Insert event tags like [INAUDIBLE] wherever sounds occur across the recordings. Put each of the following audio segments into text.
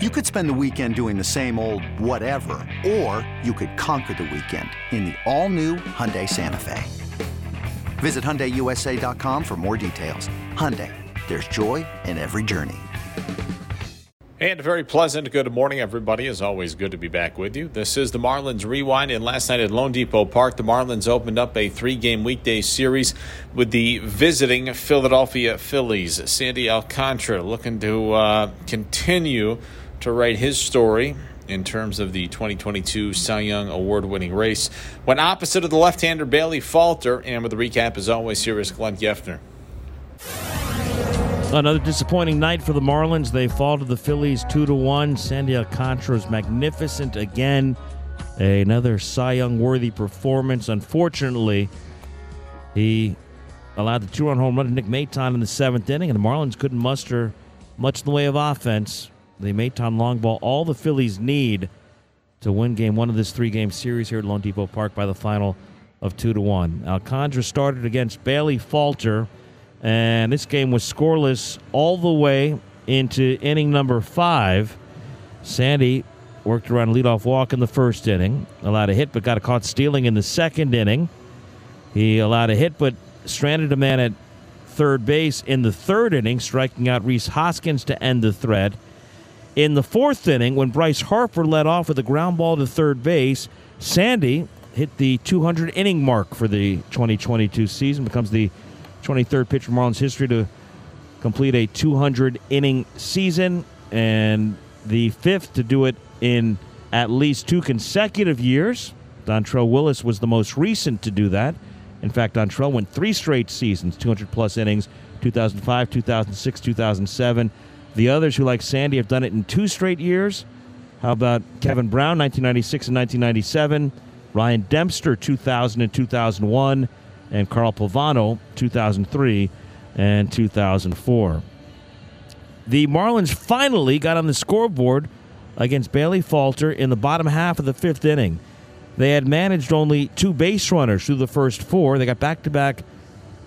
You could spend the weekend doing the same old whatever, or you could conquer the weekend in the all-new Hyundai Santa Fe. Visit HyundaiUSA.com for more details. Hyundai, there's joy in every journey. And a very pleasant good morning, everybody. It's always good to be back with you. This is the Marlins Rewind. And last night at loanDepot Park, the Marlins opened up a three game weekday series with the visiting Philadelphia Phillies. Sandy Alcantara looking to uh, continue to write his story in terms of the 2022 Cy Young award winning race. Went opposite of the left hander Bailey Falter. And with the recap, as always, here is Glenn Geffner. Another disappointing night for the Marlins. They fall to the Phillies two to one. Sandy Alcantara is magnificent again. Another Cy Young worthy performance. Unfortunately, he allowed the two run home run to Nick Maton in the seventh inning, and the Marlins couldn't muster much in the way of offense. The Maton long ball, all the Phillies need to win game one of this three game series here at loanDepot Park by the final of two to one. Alcantara started against Bailey Falter. And this game was scoreless all the way into inning number five. Sandy worked around a leadoff walk in the first inning, allowed a hit, but got a caught stealing in the second inning. He allowed a hit, but stranded a man at third base in the third inning, striking out Rhys Hoskins to end the threat. In the fourth inning, when Bryce Harper led off with a ground ball to third base, Sandy hit the 200 inning mark for the 2022 season, becomes the 23rd pitcher in Marlins history to complete a 200 inning season, and the fifth to do it in at least two consecutive years. Dontrelle Willis was the most recent to do that. In fact, Dontrelle went three straight seasons, 200 plus innings, 2005, 2006, 2007. The others who, like Sandy, have done it in two straight years. How about Kevin Brown, 1996 and 1997? Ryan Dempster, 2000 and 2001 and Carl Pavano, 2003 and 2004. The Marlins finally got on the scoreboard against Bailey Falter in the bottom half of the fifth inning. They had managed only two base runners through the first four. They got back to back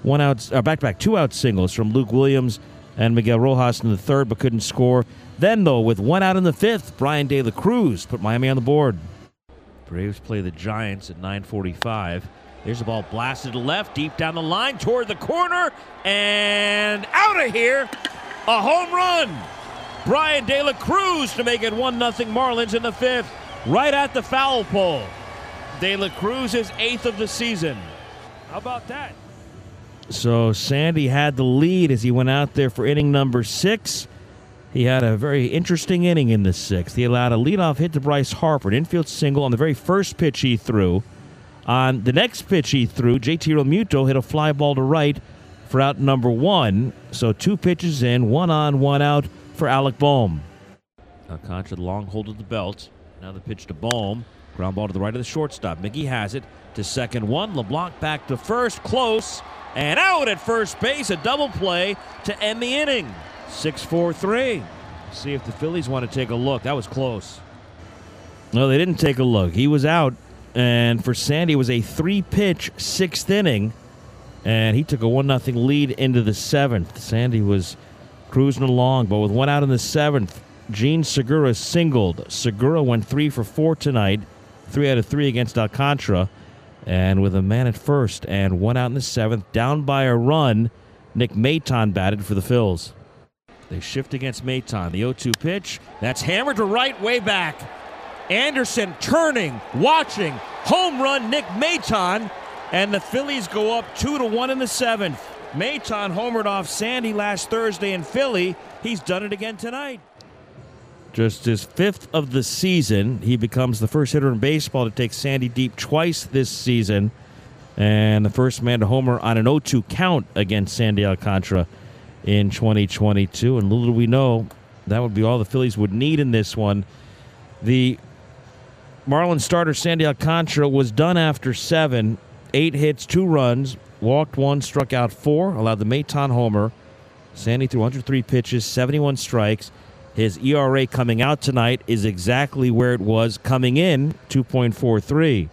one out, uh, back to back two out singles from Luke Williams and Miguel Rojas in the third, but couldn't score. Then, though, with one out in the fifth, Bryan De La Cruz put Miami on the board. Braves play the Giants at 945. There's a ball blasted to left, deep down the line, toward the corner, and out of here. A home run. Bryan De La Cruz to make it 1 0 Marlins in the fifth, right at the foul pole. De La Cruz is eighth of the season. How about that? So Sandy had the lead as he went out there for inning number six. He had a very interesting inning in the sixth. He allowed a leadoff hit to Bryce Harper, an infield single on the very first pitch he threw. On the next pitch he threw, JT Realmuto hit a fly ball to right for out number one. So two pitches in, one on, one out for Alec Bohm. The long hold of the belt. Now the pitch to Bohm. Ground ball to the right of the shortstop. Miggy has it to second one. LeBlanc back to first, close, and out at first base. A double play to end the inning. 6 4 3. See if the Phillies want to take a look. That was close. No, they didn't take a look. He was out and for Sandy, it was a three pitch sixth inning, and he took a 1 0 lead into the seventh. Sandy was cruising along, but with one out in the seventh, Jean Segura singled. Segura went three for four tonight, three out of three against Alcantara. And with a man at first and one out in the seventh, down by a run, Nick Maton batted for the Phils. They shift against Maton. The 0 2 pitch. That's hammered to right, way back. Anderson turning, watching, home run Nick Maton, and the Phillies go up two to one in the seventh. Maton homered off Sandy last Thursday in Philly. He's done it again tonight. Just his fifth of the season, he becomes the first hitter in baseball to take Sandy deep twice this season, and the first man to homer on an 0-2 count against Sandy Alcantara in 2022. And little do we know, that would be all the Phillies would need in this one. The Marlins starter Sandy Alcantara was done after seven, eight hits, two runs, walked one, struck out four, allowed the Maton homer. Sandy threw 103 pitches, 71 strikes. His ERA coming out tonight is exactly where it was coming in, 2.43.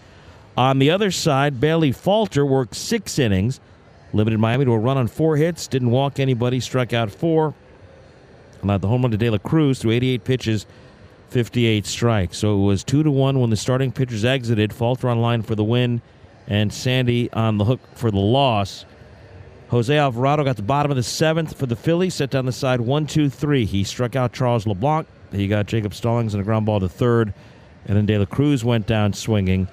On the other side, Bailey Falter worked six innings, limited Miami to a run on four hits, didn't walk anybody, struck out four, allowed the home run to De La Cruz through 88 pitches, 58 strikes. So it was 2 to 1 when the starting pitchers exited. Falter on line for the win, and Sandy on the hook for the loss. Jose Alvarado got the bottom of the seventh for the Phillies, set down the side 1 2 3. He struck out Charles LeBlanc. He got Jacob Stallings in a ground ball to third, and then De La Cruz went down swinging.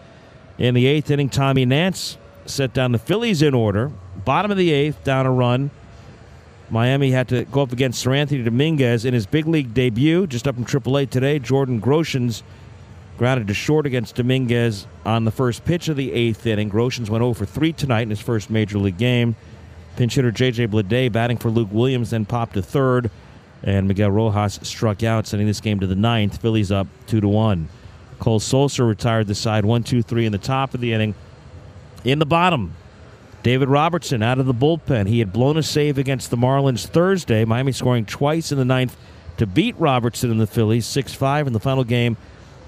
In the eighth inning, Tommy Nance set down the Phillies in order. Bottom of the eighth, down a run. Miami had to go up against Seranthony Dominguez in his big league debut, just up in AAA today. Jordan Groshans grounded to short against Dominguez on the first pitch of the eighth inning. Groshans went oh over 3 tonight in his first major league game. Pinch hitter J.J. Bleday batting for Luke Williams, then popped to third, and Miguel Rojas struck out, sending this game to the ninth. Phillies up 2 to 1. Cole Sulser retired the side one, two, three in the top of the inning. In the bottom, David Robertson out of the bullpen. He had blown a save against the Marlins Thursday. Miami scoring twice in the ninth to beat Robertson and the Phillies 6 5 in the final game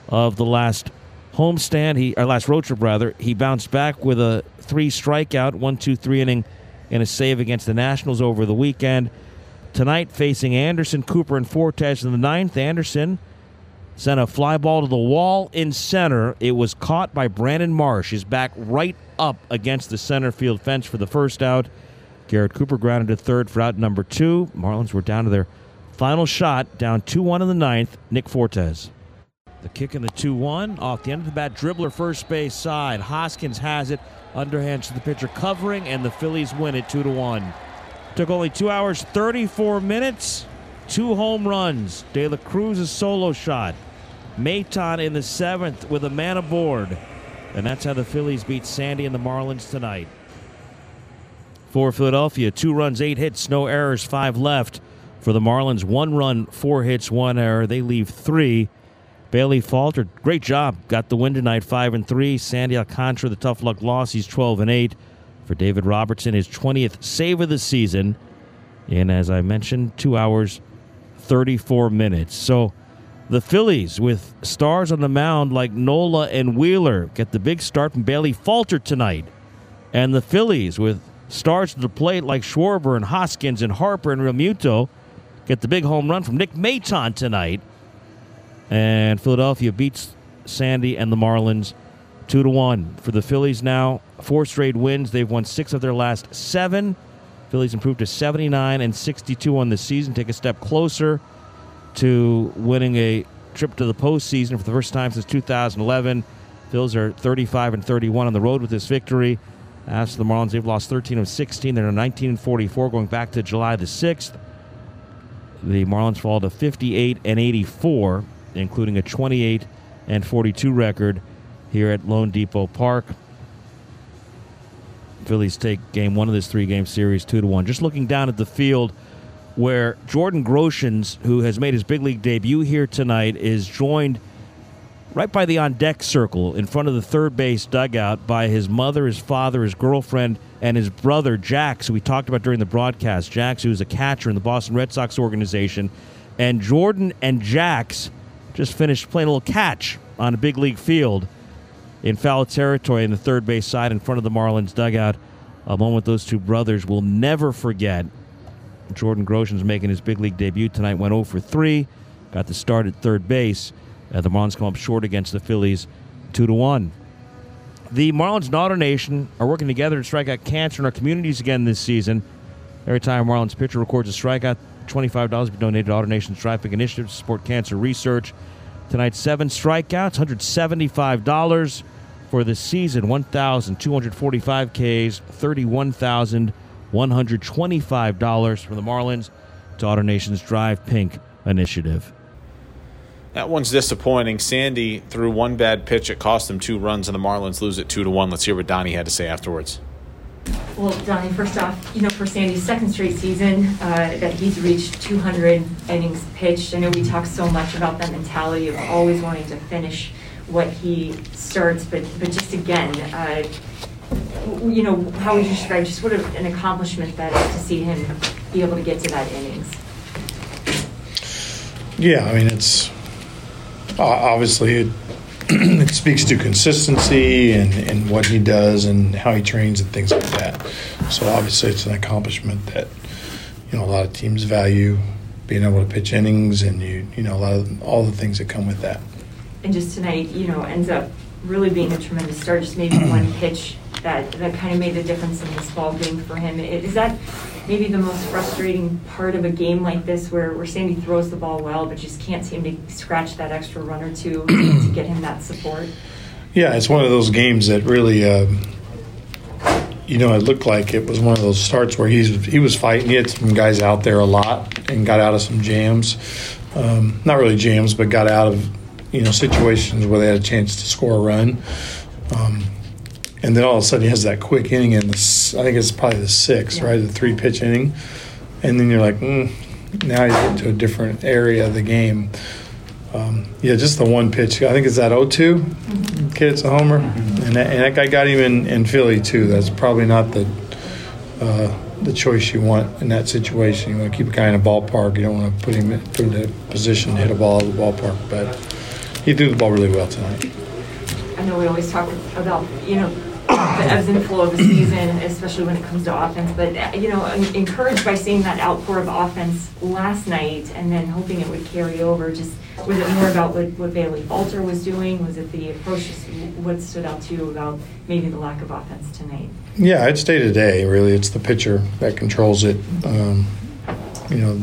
of the last homestand. He or last road trip rather. He bounced back with a three strikeout, one two three inning, and a save against the Nationals over the weekend. Tonight facing Anderson, Cooper, and Fortes in the ninth. Anderson sent a fly ball to the wall in center. It was caught by Brandon Marsh. His back right up against the center field fence for the first out. Garrett Cooper grounded to third for out number two. Marlins were down to their final shot, down 2 1 in the ninth. Nick Fortes. The kick in the 2 1 off the end of the bat, dribbler first base side. Hoskins has it, underhand to the pitcher covering, and the Phillies win it 2 to 1. Took only 2 hours 34 minutes, two home runs. De La Cruz's solo shot. Maton in the seventh with a man aboard. And that's how the Phillies beat Sandy and the Marlins tonight. For Philadelphia, two runs, eight hits, no errors, five left. For the Marlins, one run, four hits, one error. They leave three. Bailey Falter, great job. Got the win tonight, five and three. Sandy Alcantara, the tough luck loss. He's twelve and eight. For David Robertson, his twentieth save of the season. And as I mentioned, two hours, thirty-four minutes. So the Phillies, with stars on the mound like Nola and Wheeler, get the big start from Bailey Falter tonight. And the Phillies, with stars to the plate like Schwarber and Hoskins and Harper and Realmuto, get the big home run from Nick Maton tonight. And Philadelphia beats Sandy and the Marlins two to one for the Phillies. Now four straight wins. They've won six of their last seven. Phillies improved to 79 and 62 on the season. Take a step closer to winning a trip to the postseason for the first time since 2011. Phillies are 35 and 31 on the road with this victory. As for the Marlins, they've lost 13 of 16. They're 19 and 44 going back to July the 6th. The Marlins fall to 58 and 84, including a 28 and 42 record here at loanDepot Park. Phillies take game one of this three game series two to one. Just looking down at the field, where Jordan Groshans, who has made his big league debut here tonight, is joined right by the on deck circle in front of the third base dugout by his mother, his father, his girlfriend, and his brother, Jax, who we talked about during the broadcast. Jax, who's a catcher in the Boston Red Sox organization. And Jordan and Jax just finished playing a little catch on a big league field in foul territory in the third base side in front of the Marlins dugout. A moment those two brothers will never forget Jordan Groshans making his big league debut tonight. Went 0 for 3. Got the start at third base. Uh, the Marlins come up short against the Phillies, 2 to 1. The Marlins and AutoNation are working together to strike out cancer in our communities again this season. Every time Marlins pitcher records a strikeout, $25 be donated to AutoNation's Striping Initiative to support cancer research. Tonight, seven strikeouts, $175 for the season, 1,245 Ks, 31,000. $125 from the Marlins to AutoNation's Drive Pink initiative. That one's disappointing. Sandy threw one bad pitch. It cost them two runs, and the Marlins lose it two to one. Let's hear what Donnie had to say afterwards. Well, Donnie, first off, you know, for Sandy's second straight season, uh, that he's reached 200 innings pitched. I know we talk so much about that mentality of always wanting to finish what he starts, but but just again, uh, you know, how would you describe just what an accomplishment that is to see him be able to get to that innings? Yeah, I mean, it's obviously it, [CLEARS THROAT] it speaks to consistency and, and what he does and how he trains and things like that. So obviously, it's an accomplishment that you know a lot of teams value. being able to pitch innings and you you know a lot of all the things that come with that. And just tonight, you know, ends up really being a tremendous start. Just maybe one [CLEARS THROAT] pitch that that kind of made the difference in this ball game for him. Is that maybe the most frustrating part of a game like this, where where Sandy throws the ball well, but just can't seem to scratch that extra run or two to get him that support? Yeah, it's one of those games that really. Um, you know, it looked like it was one of those starts where he's he was fighting. He had some guys out there a lot and got out of some jams. Um, not really jams, but got out of you know situations where they had a chance to score a run. Um, and then all of a sudden he has that quick inning in the I think it's probably the sixth, yeah. right, the three pitch inning, and then you're like, mm, now you get to a different area of the game. Um, yeah, just the one pitch. I think it's that 0-2 mm-hmm. kid. It's a homer, mm-hmm. and, that, and that guy got him in, in Philly too. That's probably not the uh, the choice you want in that situation. You want to keep a guy in a ballpark. You don't want to put him in, put him in a position to hit a ball out of the ballpark. But he threw the ball really well tonight. I know we always talk about you know the ebbs and flow of the season, especially when it comes to offense. But you know, I'm encouraged by seeing that outpour of offense last night, and then hoping it would carry over. Just was it more about what, what Bailey Falter was doing? Was it the approach? What stood out to you about maybe the lack of offense tonight? Yeah, it's day to day, Really, it's the pitcher that controls it. Um, you know,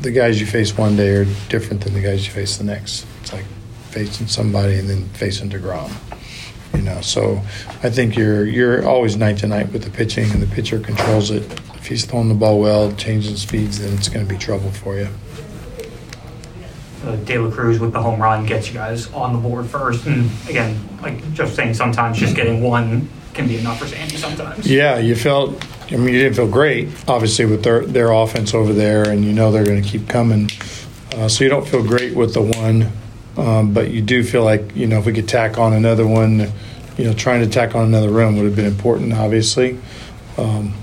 the guys you face one day are different than the guys you face the next. It's like facing somebody and then facing Degrom. You know, so I think you're you're always night to night with the pitching, and the pitcher controls it. If he's throwing the ball well, changing speeds, then it's going to be trouble for you. Uh, De La Cruz with the home run gets you guys on the board first, and again, like just saying, sometimes just getting one can be enough for Sandy. Sometimes. Yeah, you felt. I mean, you didn't feel great, obviously, with their their offense over there, and you know they're going to keep coming. Uh, so you don't feel great with the one um, but you do feel like you know if we could tack on another one, you know, trying to tack on another run would have been important, obviously. Um,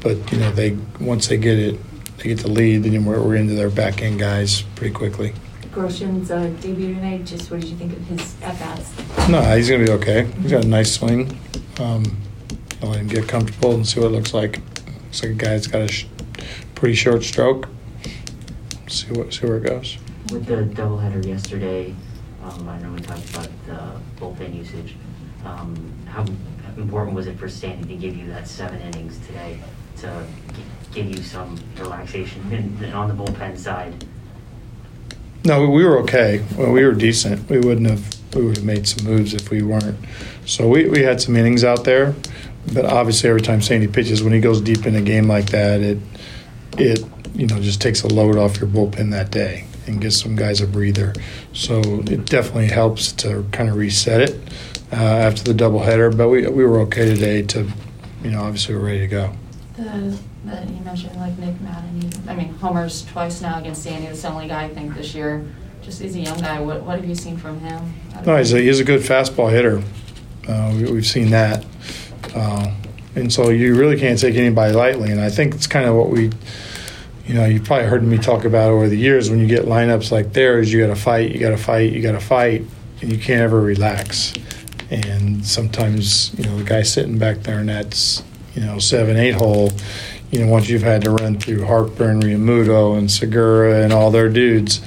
but you know, they once they get it, they get the lead, then we're, we're into their back end guys pretty quickly. Groshans uh, debut tonight. Just what did you think of his at bats? No, he's going to be okay. He's got a nice swing. Um, I'll let him get comfortable and see what it looks like. Looks like a guy that's got a sh- pretty short stroke. See what see where it goes with the doubleheader yesterday, um, I know we talked about the bullpen usage. Um, how important was it for Stanley to give you that seven innings today to give you some relaxation and, and on the bullpen side? No, we were okay. Well, we were decent. We wouldn't have we would have made some moves if we weren't. So we, we had some innings out there, but obviously every time Sandy pitches, when he goes deep in a game like that, it it you know just takes a load off your bullpen that day and give some guys a breather. So it definitely helps to kind of reset it uh, after the doubleheader. But we, we were okay today to, you know, obviously we're ready to go. The, that you mentioned, like Nick Maton, I mean, homers twice now against Sandy. That's the only guy I think this year. Just he's a young guy. What, what have you seen from him? No, he's a, he's a good fastball hitter. Uh, we, have seen that. Uh, and so you really can't take anybody lightly. And I think it's kind of what we you know, you've probably heard me talk about over the years when you get lineups like theirs, you got to fight, you got to fight, you got to fight, and you can't ever relax. And sometimes, you know, the guy sitting back there in that, you know, seven, eight hole, you know, once you've had to run through Harper and Realmuto and Segura and all their dudes,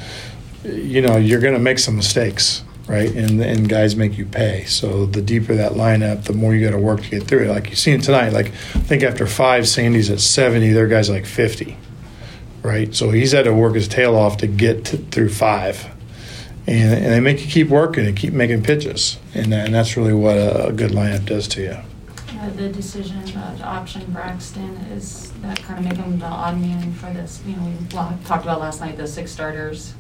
you know, you're going to make some mistakes, right? And and guys make you pay. So the deeper that lineup, the more you got to work to get through it. Like you seen tonight, like I think after five, Sandy's at 70, their guys like 50 right? So he's had to work his tail off to get to, through five. And, and they make you keep working and keep making pitches. And, and that's really what a, a good lineup does to you. Uh, the decision uh, to option Braxton is that kind of him the odd man for this. You know, we talked about last night the six starters.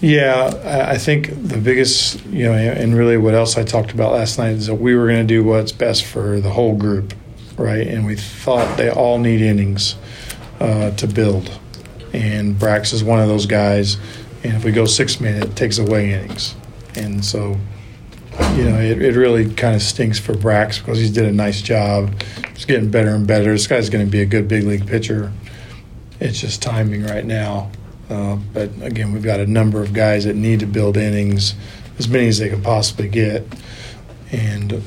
Yeah, I think the biggest, you know, and really what else I talked about last night is that we were going to do what's best for the whole group, right? And we thought they all need innings uh, to build and Brax is one of those guys. And if we go six minutes, it takes away innings, and so you know it, it really kind of stinks for Brax because he's did a nice job. He's getting better and better. This guy's going to be a good big league pitcher. It's just timing right now. Uh, but again, we've got a number of guys that need to build innings, as many as they can possibly get, and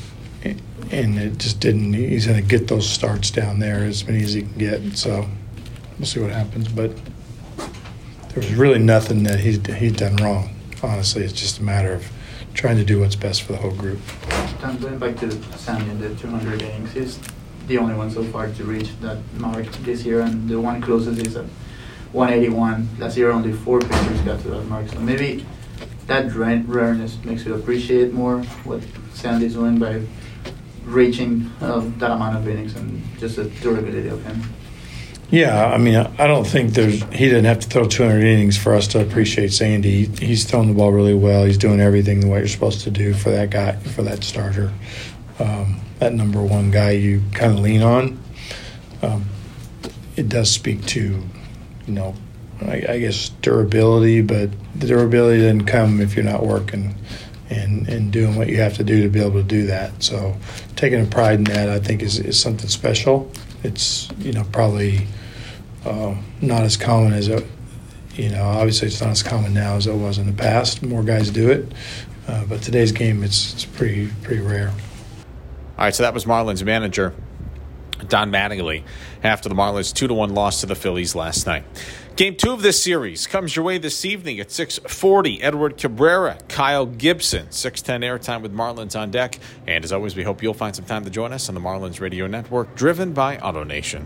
and it just didn't. He's going to get those starts down there as many as he can get. So we'll see what happens. But there was really nothing that he's he's done wrong. Honestly, it's just a matter of trying to do what's best for the whole group. Tom, going back to Sandy and the 200 innings, he's the only one so far to reach that mark this year, and the one closest is at 181. Last year, only four pitchers got to that mark. So maybe that rareness makes you appreciate more what Sandy's doing by reaching uh, that amount of innings and just the durability of him. Yeah, I mean, I don't think there's he didn't have to throw 200 innings for us to appreciate Sandy. He's throwing the ball really well. He's doing everything the way you're supposed to do for that guy, for that starter, um, that number one guy you kind of lean on. Um, it does speak to, you know, I, I, guess durability, but the durability doesn't come if you're not working and, and doing what you have to do to be able to do that. So taking a pride in that, I think, is, is something special. It's, you know, probably – uh, not as common as it, you know, obviously it's not as common now as it was in the past. More guys do it, uh, but today's game it's it's pretty pretty rare. All right, so that was Marlins manager Don Mattingly after the Marlins two to one loss to the Phillies last night. Game two of this series comes your way this evening at 6:40. Edward Cabrera, Kyle Gibson, 6:10 airtime with Marlins on deck. And as always, we hope you'll find some time to join us on the Marlins Radio Network, driven by AutoNation.